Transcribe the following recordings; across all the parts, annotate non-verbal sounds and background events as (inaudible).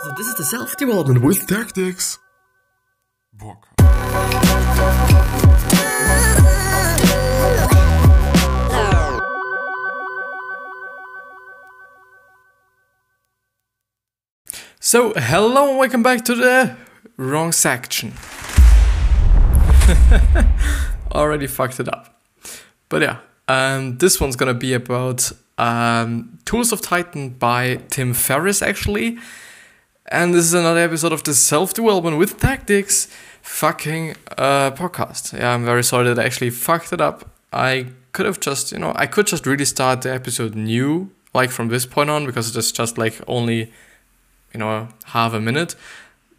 So this is the self-development with tactics. Bock. So, hello and welcome back to the wrong section. (laughs) Already fucked it up. But yeah, um, this one's gonna be about um, Tools of Titan by Tim Ferriss, actually. And this is another episode of the Self Development with Tactics fucking uh, podcast. Yeah, I'm very sorry that I actually fucked it up. I could have just, you know, I could just really start the episode new, like from this point on, because it's just like only you know, half a minute.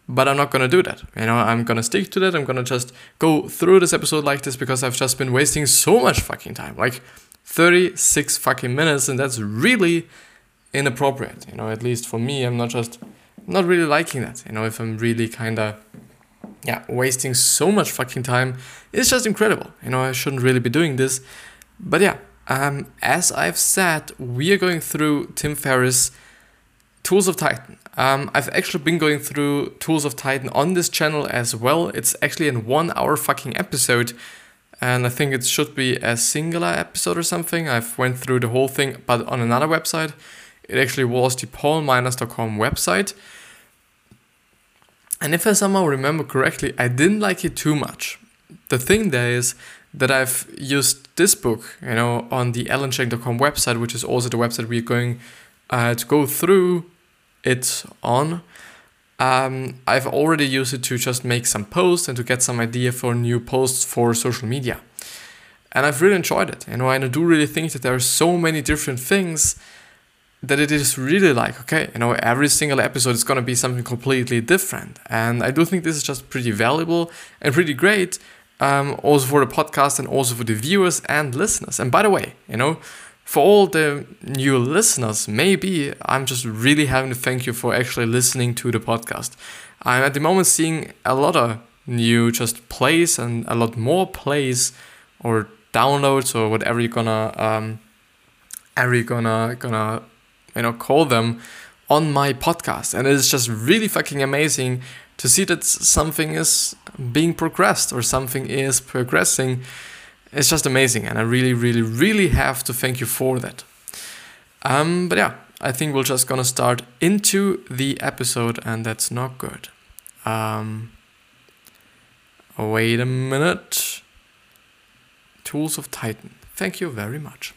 But I'm not gonna do that. You know, I'm gonna stick to that. I'm gonna just go through this episode like this because I've just been wasting so much fucking time. Like 36 fucking minutes, and that's really inappropriate. You know, at least for me, I'm not just not really liking that. You know, if I'm really kinda yeah, wasting so much fucking time, it's just incredible. You know, I shouldn't really be doing this. But yeah, um, as I've said, we are going through Tim Ferriss' Tools of Titan. Um, I've actually been going through Tools of Titan on this channel as well. It's actually in one hour fucking episode, and I think it should be a singular episode or something. I've went through the whole thing, but on another website. It actually was the paulminors.com website. And if I somehow remember correctly, I didn't like it too much. The thing there is that I've used this book, you know, on the allencheng.com website, which is also the website we're going uh, to go through it on. Um, I've already used it to just make some posts and to get some idea for new posts for social media. And I've really enjoyed it, you know, and I do really think that there are so many different things that it is really like, okay, you know, every single episode is going to be something completely different. And I do think this is just pretty valuable and pretty great, um, also for the podcast and also for the viewers and listeners. And by the way, you know, for all the new listeners, maybe I'm just really having to thank you for actually listening to the podcast. I'm at the moment seeing a lot of new just plays and a lot more plays or downloads or whatever you're gonna um are you gonna gonna you know call them on my podcast and it's just really fucking amazing to see that something is being progressed or something is progressing it's just amazing, and I really, really, really have to thank you for that. Um, but yeah, I think we're just gonna start into the episode, and that's not good. Um, wait a minute. Tools of Titan. Thank you very much.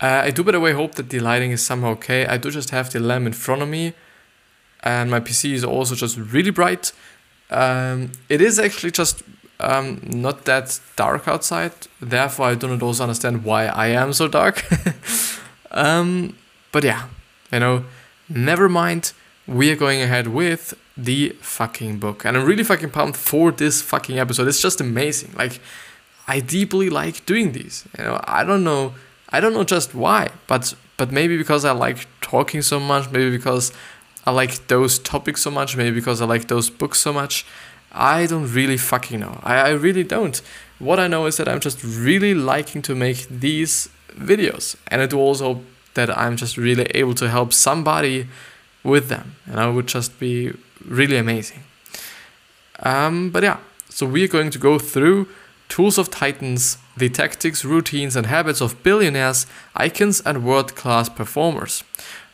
Uh, I do, by the way, hope that the lighting is somehow okay. I do just have the lamp in front of me, and my PC is also just really bright. Um, it is actually just um, not that dark outside. Therefore, I do not also understand why I am so dark. (laughs) um, but yeah, you know, never mind. We are going ahead with the fucking book, and I'm really fucking pumped for this fucking episode. It's just amazing. Like, I deeply like doing these. You know, I don't know. I don't know just why, but but maybe because I like talking so much. Maybe because I like those topics so much. Maybe because I like those books so much. I don't really fucking know. I, I really don't. What I know is that I'm just really liking to make these videos. And it also that I'm just really able to help somebody with them. And I would just be really amazing. Um, but yeah, so we're going to go through Tools of Titans, the tactics, routines, and habits of billionaires, icons, and world class performers.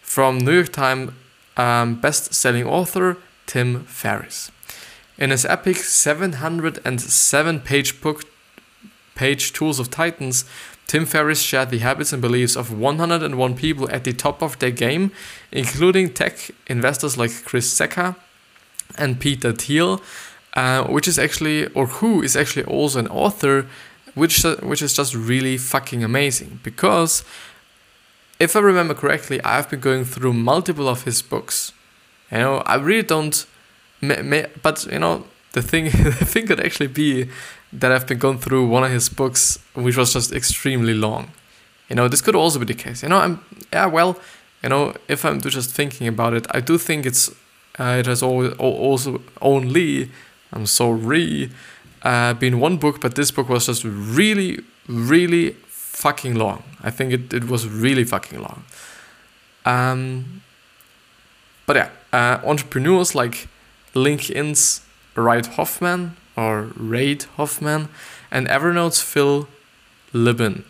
From New York Times um, best selling author Tim Ferriss. In his epic 707 page book, Page Tools of Titans, Tim Ferriss shared the habits and beliefs of 101 people at the top of their game, including tech investors like Chris Sacca and Peter Thiel, uh, which is actually, or who is actually also an author, which, which is just really fucking amazing. Because if I remember correctly, I've been going through multiple of his books. You know, I really don't but you know the thing (laughs) the thing could actually be that I've been going through one of his books which was just extremely long. You know, this could also be the case. You know, I'm yeah, well, you know, if I'm just thinking about it, I do think it's uh, it has always also only I'm sorry uh, been one book, but this book was just really, really fucking long. I think it, it was really fucking long. Um, but yeah, uh, entrepreneurs like LinkedIn's Reid Hoffman or Reid Hoffman and Evernote's Phil Libin.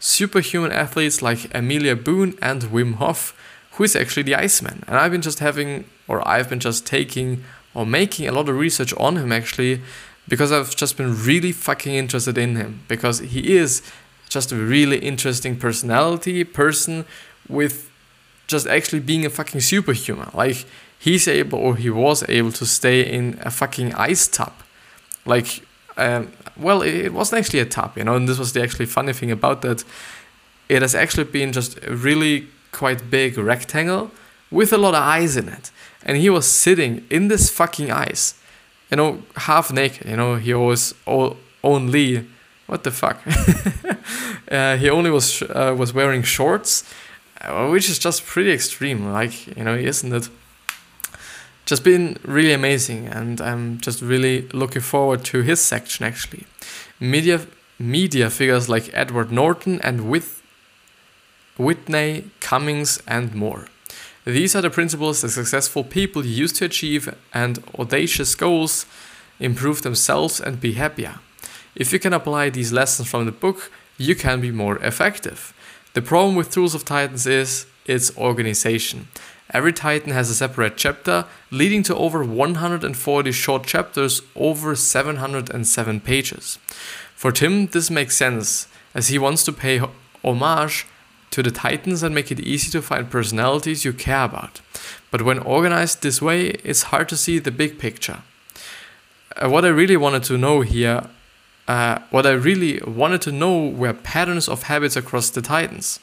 Superhuman athletes like Amelia Boone and Wim Hof, who is actually the Iceman. And I've been just having, or I've been just taking or making a lot of research on him actually because I've just been really fucking interested in him because he is just a really interesting personality person with just actually being a fucking superhuman. Like he's able or he was able to stay in a fucking ice tub. Like um, well, it, it wasn't actually a tub, you know, and this was the actually funny thing about that. It has actually been just a really quite big rectangle with a lot of eyes in it. And he was sitting in this fucking ice you know, half naked. You know, he was all, only what the fuck. (laughs) uh, he only was uh, was wearing shorts, uh, which is just pretty extreme. Like you know, isn't it? Just been really amazing, and I'm just really looking forward to his section. Actually, media media figures like Edward Norton and with Whitney Cummings and more. These are the principles that successful people use to achieve and audacious goals, improve themselves, and be happier. If you can apply these lessons from the book, you can be more effective. The problem with Tools of Titans is its organization. Every Titan has a separate chapter, leading to over 140 short chapters over 707 pages. For Tim, this makes sense, as he wants to pay homage to the Titans and make it easy to find personalities you care about. But when organized this way, it's hard to see the big picture. Uh, what I really wanted to know here, uh, what I really wanted to know were patterns of habits across the Titans.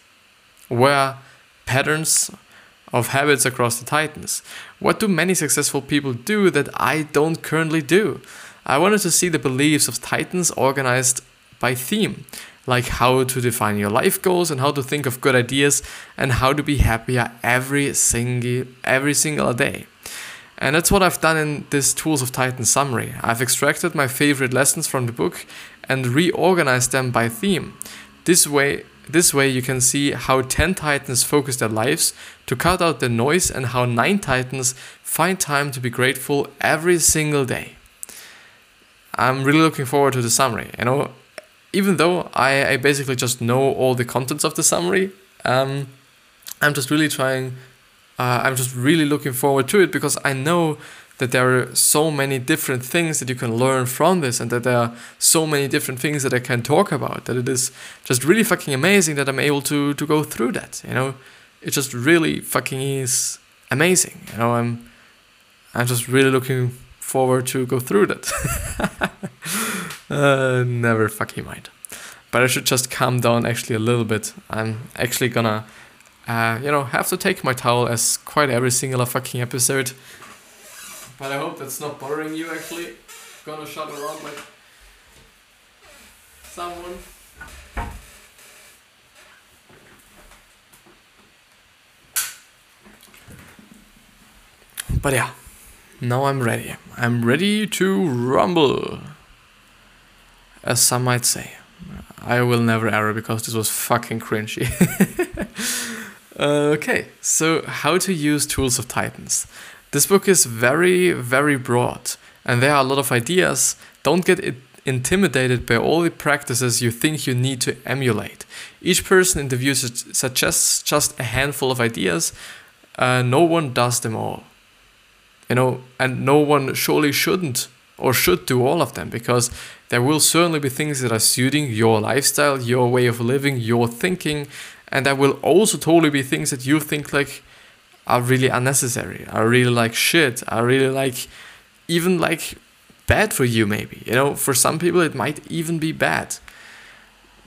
Were patterns of habits across the Titans. What do many successful people do that I don't currently do? I wanted to see the beliefs of Titans organized by theme like how to define your life goals and how to think of good ideas and how to be happier every single every single day. And that's what I've done in this Tools of Titan summary. I've extracted my favorite lessons from the book and reorganized them by theme. This way this way you can see how 10 titans focus their lives to cut out the noise and how 9 titans find time to be grateful every single day. I'm really looking forward to the summary. You know, even though I, I basically just know all the contents of the summary, um, I'm just really trying, uh, I'm just really looking forward to it because I know that there are so many different things that you can learn from this and that there are so many different things that I can talk about that it is just really fucking amazing that I'm able to to go through that you know? It just really fucking is amazing you know? I'm I'm just really looking forward to go through that (laughs) uh, never fucking mind. But I should just calm down actually a little bit. I'm actually gonna, uh, you know, have to take my towel as quite every single fucking episode. But I hope that's not bothering you actually. Gonna shut around like someone. But yeah, now I'm ready. I'm ready to rumble as some might say. I will never error because this was fucking cringy. (laughs) okay, so how to use Tools of Titans. This book is very, very broad, and there are a lot of ideas. Don't get it intimidated by all the practices you think you need to emulate. Each person in the view suggests just a handful of ideas. Uh, no one does them all. You know, and no one surely shouldn't or should do all of them because there will certainly be things that are suiting your lifestyle, your way of living, your thinking, and there will also totally be things that you think like are really unnecessary, are really like shit, are really like even like bad for you maybe. You know, for some people it might even be bad.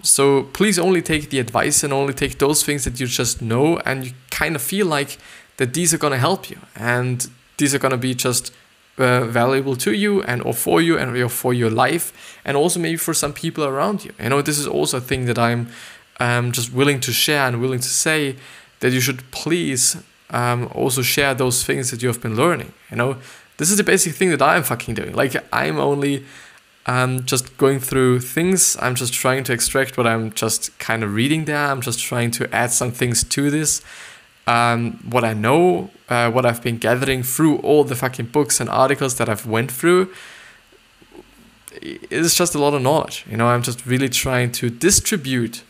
So please only take the advice and only take those things that you just know and you kind of feel like that these are going to help you and these are going to be just uh, valuable to you and or for you and or for your life and also maybe for some people around you. You know this is also a thing that i'm um, just willing to share and willing to say that you should please um, also share those things that you have been learning. You know this is the basic thing that i'm fucking doing. Like i'm only um, just going through things. I'm just trying to extract what i'm just kind of reading there. I'm just trying to add some things to this um, what I know, uh, what I've been gathering through all the fucking books and articles that I've went through. It's just a lot of knowledge. You know, I'm just really trying to distribute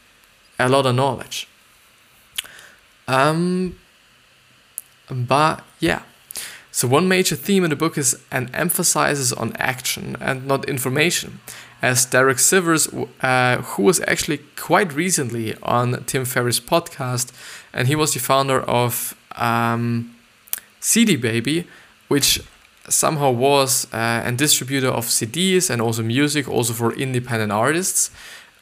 a lot of knowledge. Um, but yeah. So one major theme in the book is and emphasizes on action and not information. As Derek Sivers, uh, who was actually quite recently on Tim Ferriss' podcast, and he was the founder of um, CD Baby, which somehow was uh, and distributor of CDs and also music, also for independent artists,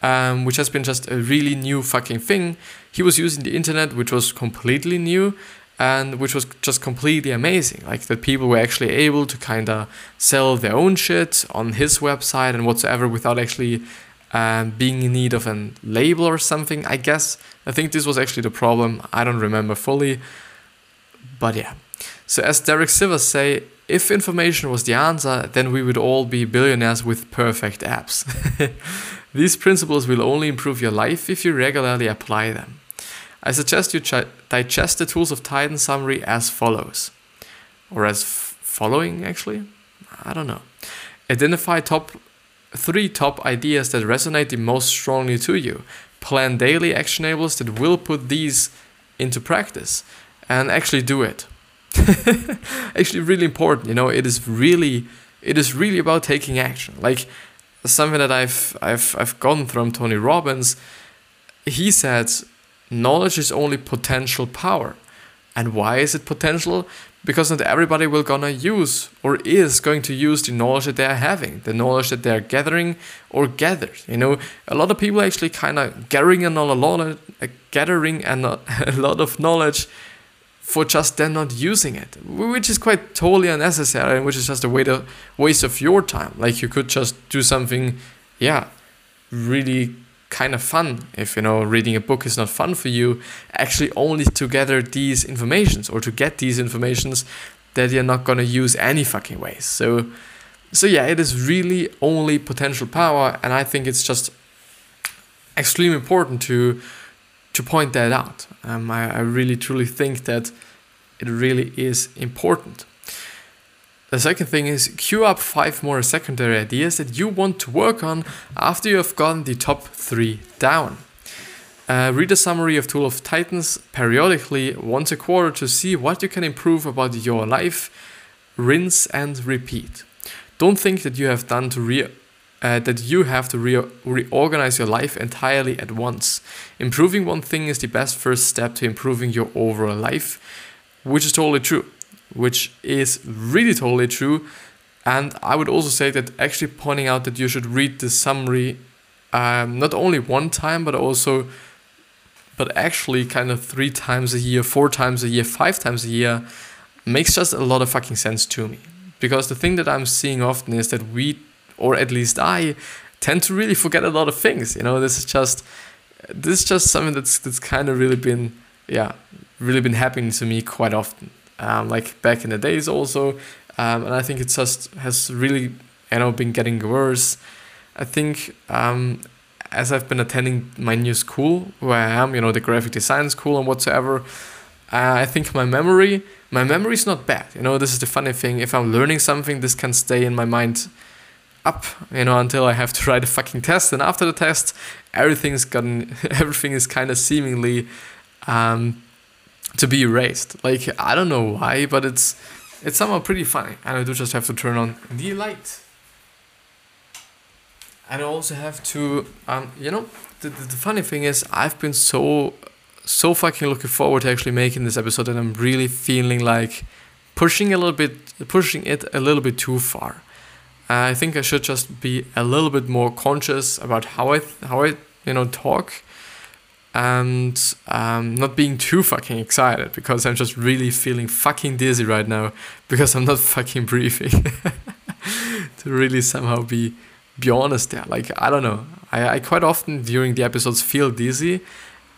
um, which has been just a really new fucking thing. He was using the internet, which was completely new, and which was just completely amazing. Like that people were actually able to kind of sell their own shit on his website and whatsoever without actually um, being in need of a label or something. I guess I think this was actually the problem. I don't remember fully, but yeah. So as Derek Sivers say, if information was the answer, then we would all be billionaires with perfect apps. (laughs) These principles will only improve your life if you regularly apply them. I suggest you digest the Tools of Titan summary as follows. Or as following, actually? I don't know. Identify top three top ideas that resonate the most strongly to you. Plan daily actionables that will put these into practice and actually do it. (laughs) actually really important, you know, it is really it is really about taking action. Like something that I've I've I've gotten from Tony Robbins, he said knowledge is only potential power. And why is it potential? Because not everybody will gonna use or is going to use the knowledge that they're having, the knowledge that they're gathering or gathered. You know, a lot of people actually kind of gathering a lot of uh, gathering and (laughs) a lot of knowledge for just then not using it, which is quite totally unnecessary and which is just a way to waste of your time. Like you could just do something, yeah, really kind of fun. If you know reading a book is not fun for you actually only to gather these informations or to get these informations that you're not to use any fucking ways so so yeah it is really only potential power and i think it's just extremely important to to point that out. Um, I, I really truly think that it really is important the second thing is queue up five more secondary ideas that you want to work on after you have gotten the top three down. Uh, read a summary of Tool of Titans periodically once a quarter to see what you can improve about your life. Rinse and repeat. Don't think that you have done to re- uh, that you have to re- reorganize your life entirely at once. Improving one thing is the best first step to improving your overall life, which is totally true which is really totally true. And I would also say that actually pointing out that you should read the summary um, not only one time, but also, but actually kind of three times a year, four times a year, five times a year makes just a lot of fucking sense to me. Because the thing that I'm seeing often is that we, or at least I, tend to really forget a lot of things. You know, this is just, this is just something that's that's kind of really been, yeah, really been happening to me quite often um, like back in the days also. Um, and I think it just has really, you know, been getting worse. I think um, as I've been attending my new school where I am, you know, the graphic design school and whatsoever, uh, I think my memory, my memory is not bad. You know, this is the funny thing. If I'm learning something, this can stay in my mind up, you know, until I have to write a fucking test. And after the test, everything's gotten, (laughs) everything is kind of seemingly um, to be erased. Like I don't know why, but it's it's somehow pretty funny. And I do just have to turn on the light. And I also have to, um, you know, the, the, the funny thing is I've been so so fucking looking forward to actually making this episode, and I'm really feeling like pushing a little bit, pushing it a little bit too far. Uh, I think I should just be a little bit more conscious about how I how I you know talk and um, not being too fucking excited because I'm just really feeling fucking dizzy right now because I'm not (laughs) fucking breathing. (laughs) to really somehow be be honest there. Like I don't know. I, I quite often during the episodes feel dizzy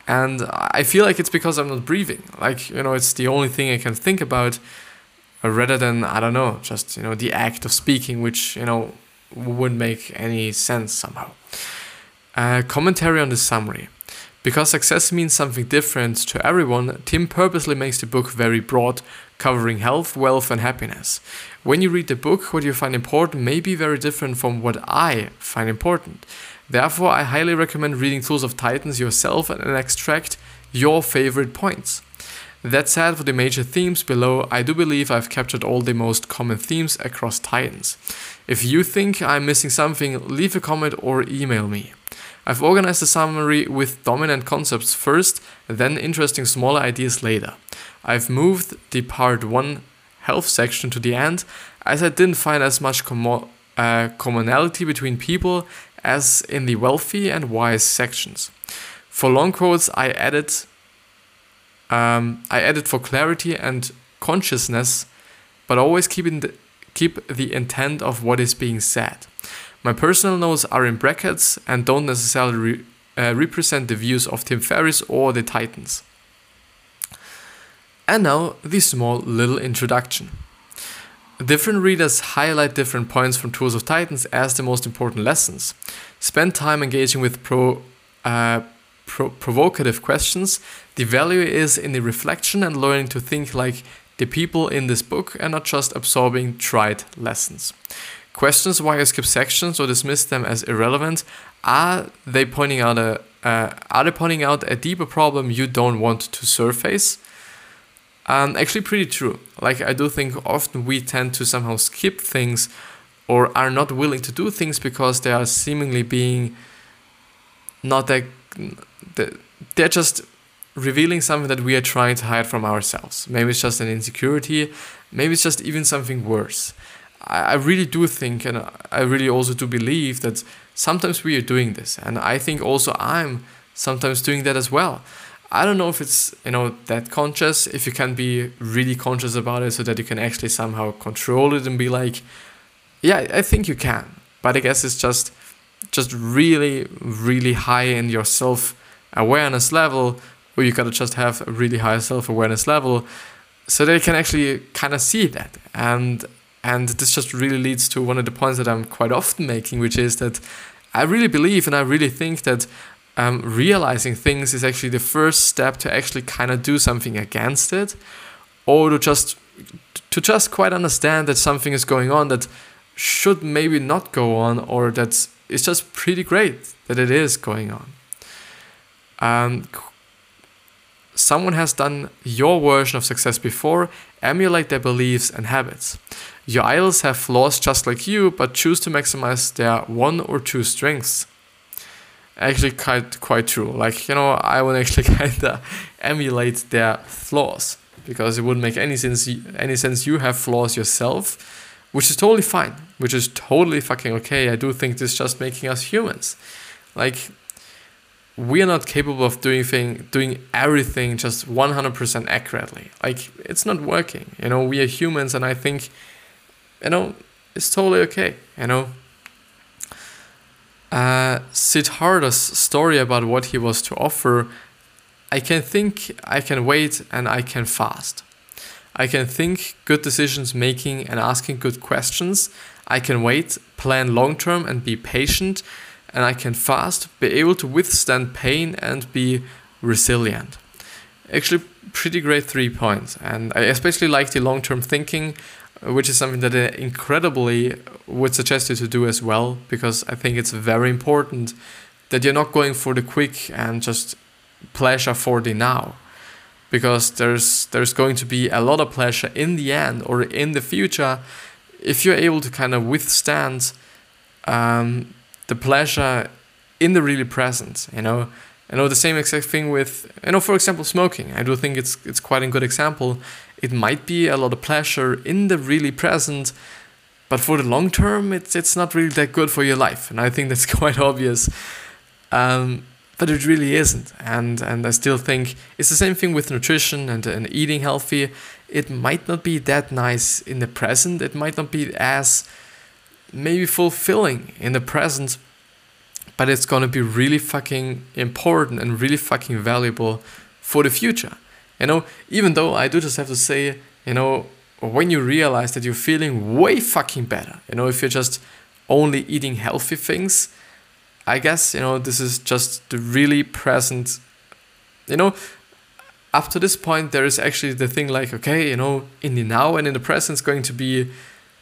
and I feel like it's because I'm not breathing. Like, you know, it's the only thing I can think about uh, rather than I don't know, just you know, the act of speaking, which, you know, wouldn't make any sense somehow. Uh, commentary on the summary. Because success means something different to everyone, Tim purposely makes the book very broad, covering health, wealth, and happiness. When you read the book, what you find important may be very different from what I find important. Therefore, I highly recommend reading Tools of Titans yourself and extract your favorite points. That said, for the major themes below, I do believe I've captured all the most common themes across Titans. If you think I'm missing something, leave a comment or email me. I've organized the summary with dominant concepts first, then interesting smaller ideas later. I've moved the part 1 health section to the end as I didn't find as much commo- uh, commonality between people as in the wealthy and wise sections. For long quotes, I added um, I added for clarity and consciousness, but always keeping the, keep the intent of what is being said. My personal notes are in brackets and don't necessarily re- uh, represent the views of Tim Ferriss or the Titans. And now, the small little introduction. Different readers highlight different points from Tools of Titans as the most important lessons. Spend time engaging with pro, uh, pro- provocative questions. The value is in the reflection and learning to think like the people in this book and not just absorbing tried lessons. Questions why you skip sections or dismiss them as irrelevant. Are they pointing out a uh, are they pointing out a deeper problem you don't want to surface? Um, actually, pretty true. Like I do think often we tend to somehow skip things or are not willing to do things because they are seemingly being not that they're just revealing something that we are trying to hide from ourselves. Maybe it's just an insecurity. Maybe it's just even something worse. I, really do think, and I really also do believe that sometimes we are doing this, and I think also I'm sometimes doing that as well. I don't know if it's you know that conscious. If you can be really conscious about it, so that you can actually somehow control it and be like, yeah, I think you can. But I guess it's just just really really high in your self awareness level, or you gotta just have a really high self awareness level, so that you can actually kind of see that and and this just really leads to one of the points that I'm quite often making, which is that I really believe and I really think that um, realizing things is actually the first step to actually kind of do something against it, or to just to just quite understand that something is going on that should maybe not go on, or that it's just pretty great that it is going on. Um, someone has done your version of success before, emulate their beliefs and habits. Your idols have flaws just like you, but choose to maximize their one or two strengths. Actually, quite quite true. Like you know, I would actually (laughs) kind of emulate their flaws because it wouldn't make any sense. Any sense you have flaws yourself, which is totally fine. Which is totally fucking okay. I do think this is just making us humans. Like we are not capable of doing thing, doing everything just 100% accurately. Like it's not working. You know, we are humans, and I think you know, it's totally okay, you know. Uh, Siddhartha's story about what he was to offer, I can think, I can wait, and I can fast. I can think good decisions making and asking good questions. I can wait, plan long term, and be patient. And I can fast, be able to withstand pain, and be resilient. Actually, pretty great three points. And I especially like the long term thinking which is something that I incredibly would suggest you to do as well, because I think it's very important that you're not going for the quick and just pleasure for the now. Because there's there's going to be a lot of pleasure in the end or in the future if you're able to kind of withstand um, the pleasure in the really present, you know. I know the same exact thing with, you know, for example, smoking. I do think it's it's quite a good example it might be a lot of pleasure in the really present, but for the long term, it's it's not really that good for your life, and I think that's (laughs) quite obvious. Um, but it really isn't, and and I still think it's the same thing with nutrition and and eating healthy. It might not be that nice in the present. It might not be as maybe fulfilling in the present, but it's gonna be really fucking important and really fucking valuable for the future. You know, even though I do just have to say, you know, when you realize that you're feeling way fucking better, you know, if you're just only eating healthy things, I guess, you know, this is just the really present you know, up to this point, there is actually the thing like, okay, you know, in the now and in the present, it's going to be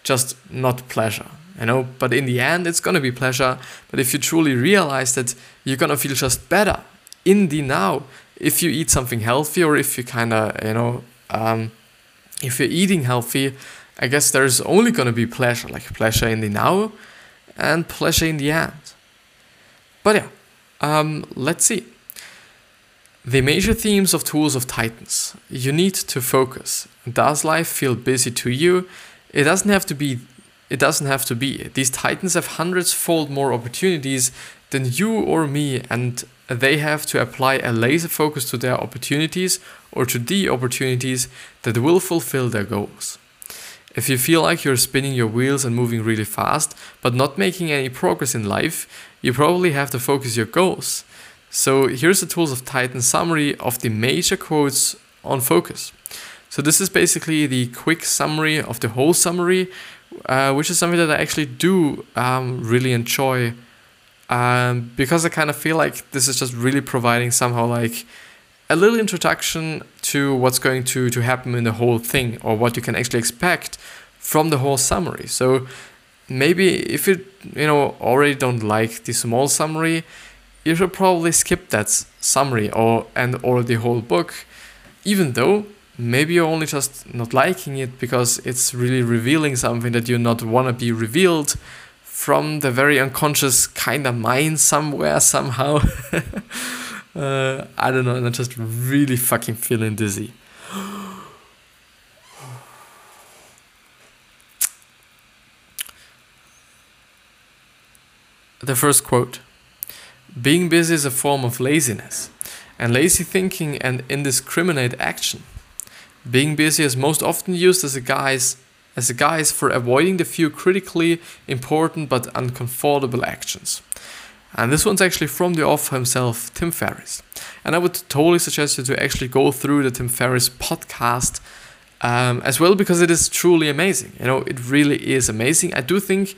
just not pleasure, you know, but in the end, it's going to be pleasure. But if you truly realize that you're going to feel just better in the now, if you eat something healthy or if you kind of, you know, um, if you're eating healthy, I guess there's only going to be pleasure, like pleasure in the now and pleasure in the end. But yeah, um, let's see. The major themes of Tools of Titans. You need to focus. Does life feel busy to you? It doesn't have to be. It doesn't have to be. These Titans have hundreds fold more opportunities than you or me, and they have to apply a laser focus to their opportunities or to the opportunities that will fulfill their goals. If you feel like you're spinning your wheels and moving really fast, but not making any progress in life, you probably have to focus your goals. So here's the Tools of Titan summary of the major quotes on focus. So this is basically the quick summary of the whole summary, uh, which is something that I actually do um, really enjoy um, because I kind of feel like this is just really providing somehow like a little introduction to what's going to, to happen in the whole thing or what you can actually expect from the whole summary. So maybe if you you know already don't like the small summary, you should probably skip that summary or and or the whole book, even though maybe you're only just not liking it because it's really revealing something that you not want to be revealed from the very unconscious kind of mind somewhere somehow. (laughs) uh, I don't know, and I'm just really fucking feeling dizzy. the first quote Being busy is a form of laziness, and lazy thinking and indiscriminate action. Being busy is most often used as a guise as a guise for avoiding the few critically important but uncomfortable actions. And this one's actually from the author himself, Tim Ferriss. And I would totally suggest you to actually go through the Tim Ferriss podcast um, as well because it is truly amazing. You know, it really is amazing. I do think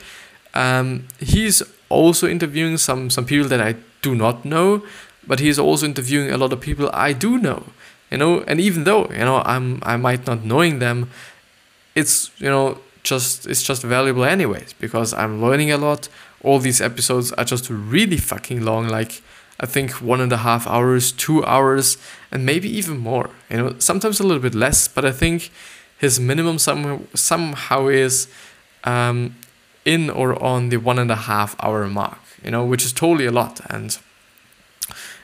um, he's also interviewing some some people that I do not know, but he's also interviewing a lot of people I do know. You know, and even though you know I'm I might not knowing them, it's you know just it's just valuable anyways because I'm learning a lot. All these episodes are just really fucking long, like I think one and a half hours, two hours, and maybe even more. You know, sometimes a little bit less, but I think his minimum some, somehow is um, in or on the one and a half hour mark. You know, which is totally a lot, and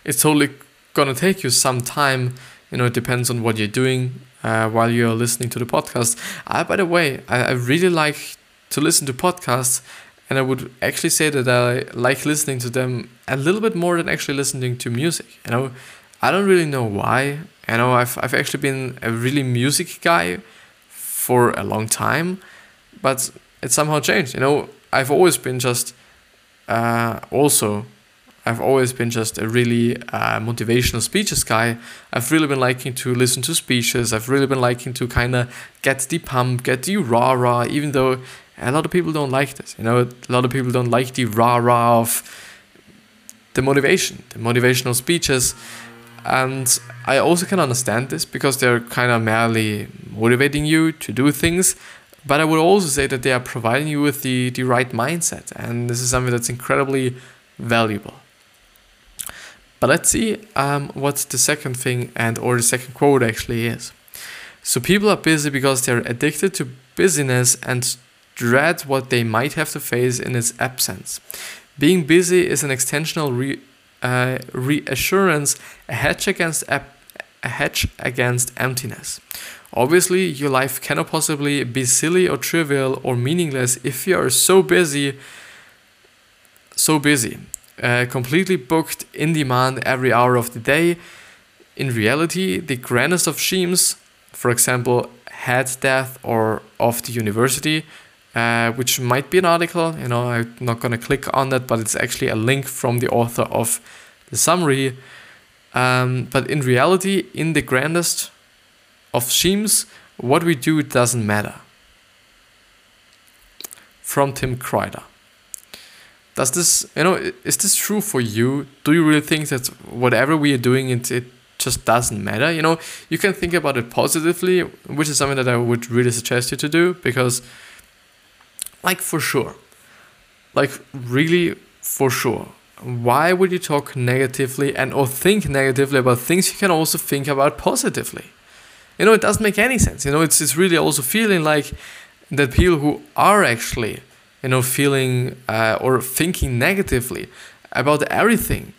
it's totally gonna take you some time. You know, it depends on what you're doing uh, while you're listening to the podcast. Uh, by the way, I, I really like to listen to podcasts, and I would actually say that I like listening to them a little bit more than actually listening to music. You know, I don't really know why. You know, I've I've actually been a really music guy for a long time, but it somehow changed. You know, I've always been just uh, also I've always been just a really uh, motivational speeches guy. I've really been liking to listen to speeches. I've really been liking to kind of get the pump, get the rah rah, even though a lot of people don't like this. You know, a lot of people don't like the rah rah of the motivation, the motivational speeches. And I also can understand this because they're kind of merely motivating you to do things. But I would also say that they are providing you with the, the right mindset. And this is something that's incredibly valuable. But let's see um, what the second thing and or the second quote actually is. So people are busy because they're addicted to busyness and dread what they might have to face in its absence. Being busy is an extensional re, uh, reassurance, a hedge against a hedge against emptiness. Obviously, your life cannot possibly be silly or trivial or meaningless if you are so busy, so busy uh, completely booked in demand every hour of the day. In reality, the grandest of schemes, for example, heat death or of the university, uh, which might be an article. You know, I'm not gonna click on that, but it's actually a link from the author of the summary. Um, but in reality, in the grandest of schemes, what we do doesn't matter. From Tim Kreider does this you know is this true for you do you really think that whatever we are doing it, it just doesn't matter. You know, you can think about it positively, which is something that I would really suggest you to do because, like, for sure, like, really for sure, why would you talk negatively and or think negatively about things you can also think about positively? You know, it doesn't make any sense. You know, it's it's really also feeling like that people who are actually, you know, feeling uh, or thinking negatively about everything.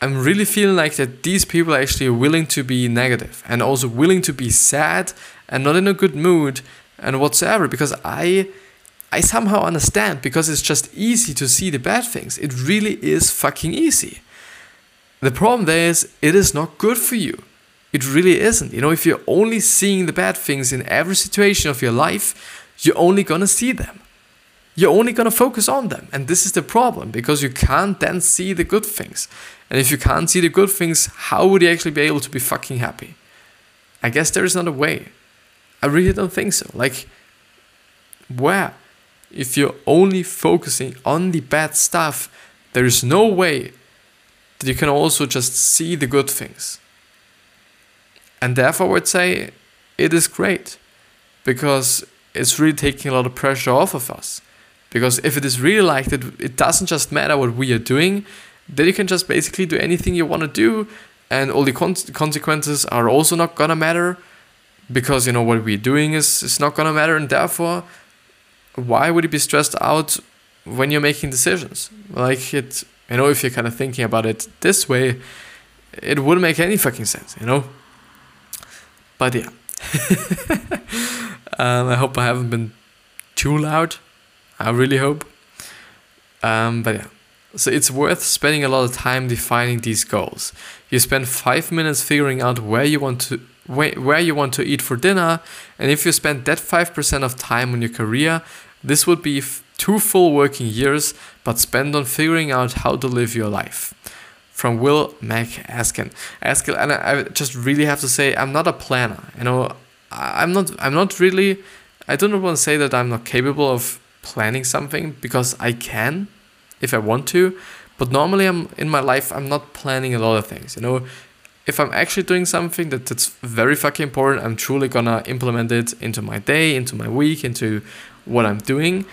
I'm really feeling like that these people are actually willing to be negative and also willing to be sad and not in a good mood and whatsoever because I I somehow understand because it's just easy to see the bad things. It really is fucking easy. The problem there is it is not good for you. It really isn't. You know, if you're only seeing the bad things in every situation of your life, you're only gonna see them. You're only gonna focus on them. And this is the problem because you can't then see the good things. And if you can't see the good things, how would you actually be able to be fucking happy? I guess there is not a way. I really don't think so. Like, where? If you're only focusing on the bad stuff, there is no way that you can also just see the good things. And therefore, I would say it is great because it's really taking a lot of pressure off of us. Because if it is really like that, it doesn't just matter what we are doing, then you can just basically do anything you want to do, and all the con- consequences are also not gonna matter because you know what we're doing is, is not gonna matter, and therefore, why would you be stressed out when you're making decisions? Like it, you know, if you're kind of thinking about it this way, it wouldn't make any fucking sense, you know. But yeah. (laughs) um, I hope I haven't been too loud. I really hope. Um, but yeah. So it's worth spending a lot of time defining these goals. You spend five minutes figuring out where you want to where, where you want to eat for dinner, and if you spend that five percent of time on your career, this would be f- two full working years, but spent on figuring out how to live your life from Will MacAskill. Askin, and I, I just really have to say, I'm not a planner. You know, I'm not. I'm not really. I don't want to say that I'm not capable of planning something because I can, if I want to. But normally, I'm in my life. I'm not planning a lot of things. You know, if I'm actually doing something that, that's very fucking important, I'm truly gonna implement it into my day, into my week, into what I'm doing.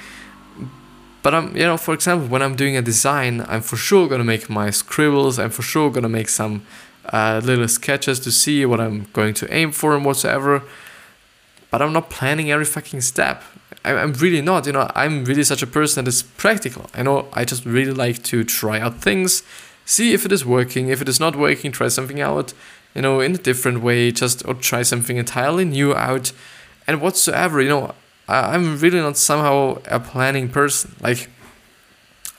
But I'm, you know, for example, when I'm doing a design, I'm for sure gonna make my scribbles. I'm for sure gonna make some uh, little sketches to see what I'm going to aim for and whatsoever. But I'm not planning every fucking step. I'm really not. You know, I'm really such a person that is practical. I know I just really like to try out things, see if it is working. If it is not working, try something out. You know, in a different way, just or try something entirely new out, and whatsoever. You know, I, I'm really not somehow a planning person. Like,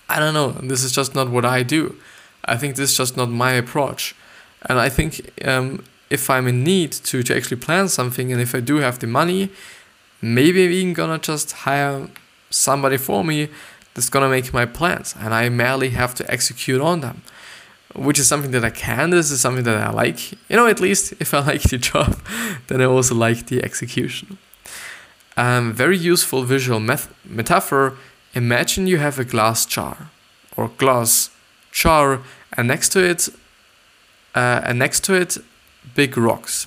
I don't know. This is just not what I do. I think this is just not my approach. And I think um, if I'm in need to, to actually plan something, and if I do have the money, maybe I'm even gonna just hire somebody for me that's gonna make my plans, and I merely have to execute on them. Which is something that I can. This is something that I like. You know, at least if I (laughs) like the job, then I also like the execution. Um, very useful visual metaphor. Imagine you have a glass jar or glass jar, and next to it, uh, and next to it, big rocks,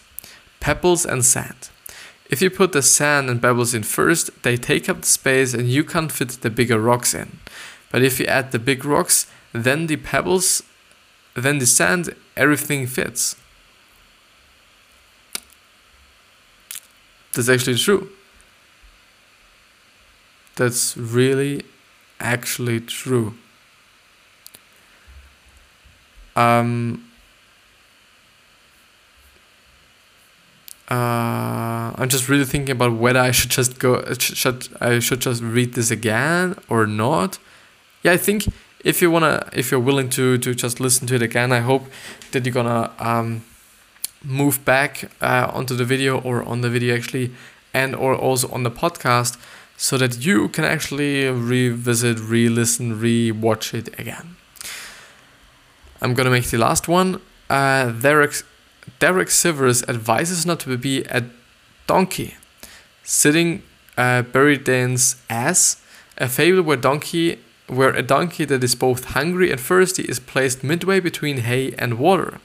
pebbles and sand. If you put the sand and pebbles in first, they take up the space and you can't fit the bigger rocks in. But if you add the big rocks, then the pebbles, then the sand, everything fits. That's actually true. That's really actually true. Um, uh, I'm just really thinking about whether I should just go should I should just read this again or not. Yeah, I think if you wanna if you're willing to to just listen to it again, I hope that you're gonna um, move back uh, onto the video or on the video actually, and or also on the podcast, so that you can actually revisit, re-listen, re-watch it again. I'm gonna make the last one. Uh, Derek Derek Sivers advises not to be a donkey, sitting uh, Buridan's ass, a fable where donkey where a donkey that is both hungry and thirsty is placed midway between hay and water.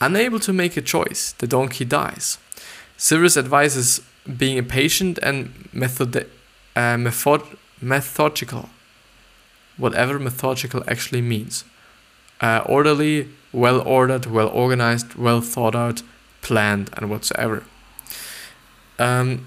Unable to make a choice, the donkey dies. Sivers advises being patient and method, uh, method, methodical, whatever methodical actually means. Uh, orderly, well ordered, well organized, well thought out, planned, and whatsoever. Um,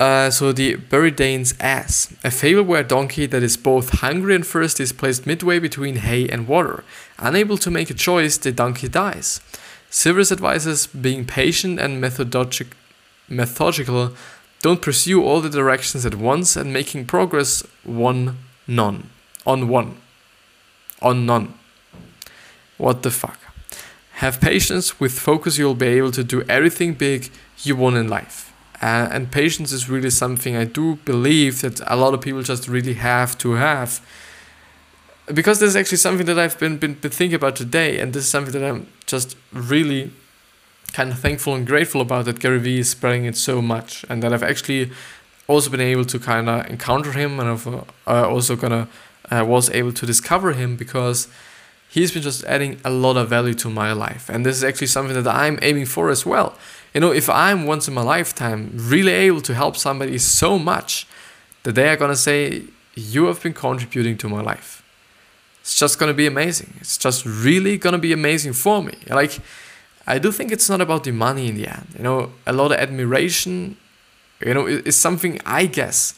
uh, so the Buridan's ass, a fable where a donkey that is both hungry and thirsty is placed midway between hay and water. Unable to make a choice, the donkey dies. Sivers advises being patient and methodic- methodical. Don't pursue all the directions at once and making progress one none on one on none. What the fuck? Have patience with focus. You'll be able to do everything big you want in life. Uh, and patience is really something I do believe that a lot of people just really have to have. Because there's actually something that I've been, been, been thinking about today, and this is something that I'm just really kind of thankful and grateful about that Gary Vee is spreading it so much, and that I've actually also been able to kind of encounter him, and I've uh, also gonna uh, was able to discover him because he's been just adding a lot of value to my life, and this is actually something that I'm aiming for as well you know, if I'm once in my lifetime really able to help somebody so much that they are gonna say, You have been contributing to my life. It's just gonna be amazing. It's just really gonna be amazing for me. Like, I do think it's not about the money in the end. You know, a lot of admiration, you know, is something I guess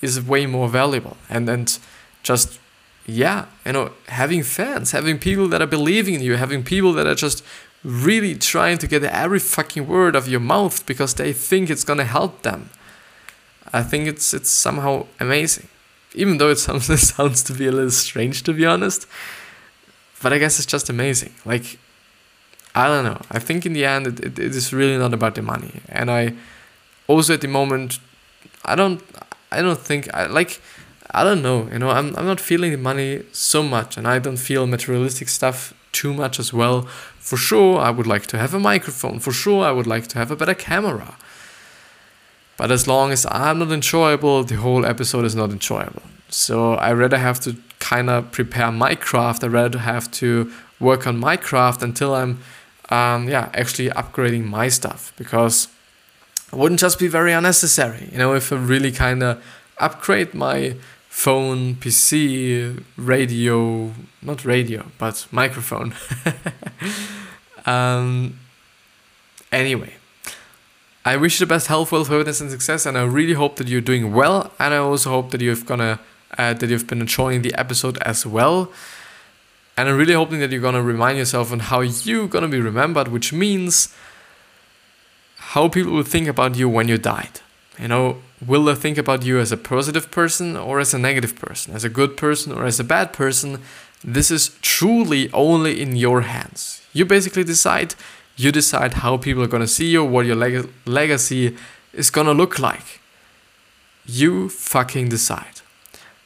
is way more valuable. And and just yeah, you know, having fans, having people that are believing in you, having people that are just really trying to get every fucking word of your mouth because they think it's gonna help them. I think it's it's somehow amazing, even though it (laughs) sounds it sounds to be a little strange to be honest. But I guess it's just amazing. Like I don't know. I think in the end it, it, it is really not about the money, and I also at the moment I don't I don't think I like I don't know. You know I'm I'm not feeling the money so much, and I don't feel materialistic stuff too much as well. For sure, I would like to have a microphone. For sure, I would like to have a better camera. But as long as I'm not enjoyable, the whole episode is not enjoyable. So I rather have to kind of prepare my craft. I rather have to work on my craft until I'm, um, yeah, actually upgrading my stuff because it wouldn't just be very unnecessary. You know, if I really kind of upgrade my phone, PC, radio, not radio, but microphone. (laughs) um, anyway, I wish you the best health, wealth, happiness, and success, and I really hope that you're doing well, and I also hope that you've gonna uh, that you've been enjoying the episode as well. And I'm really hoping that you're gonna remind yourself on how you're gonna be remembered, which means how people will think about you when you died. You know, will they think about you as a positive person or as a negative person, as a good person or as a bad person? This is truly only in your hands. You basically decide. You decide how people are gonna see you, what your leg- legacy is gonna look like. You fucking decide.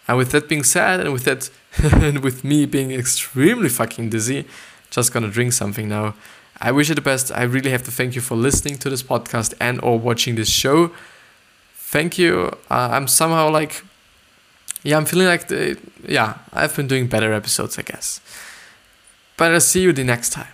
And with that being said, and with that, (laughs) and with me being extremely fucking dizzy, just gonna drink something now. I wish you the best. I really have to thank you for listening to this podcast and or watching this show thank you. Uh, I'm somehow like, yeah, I'm feeling like, the, yeah, I've been doing better episodes, I guess. But I'll see you the next time.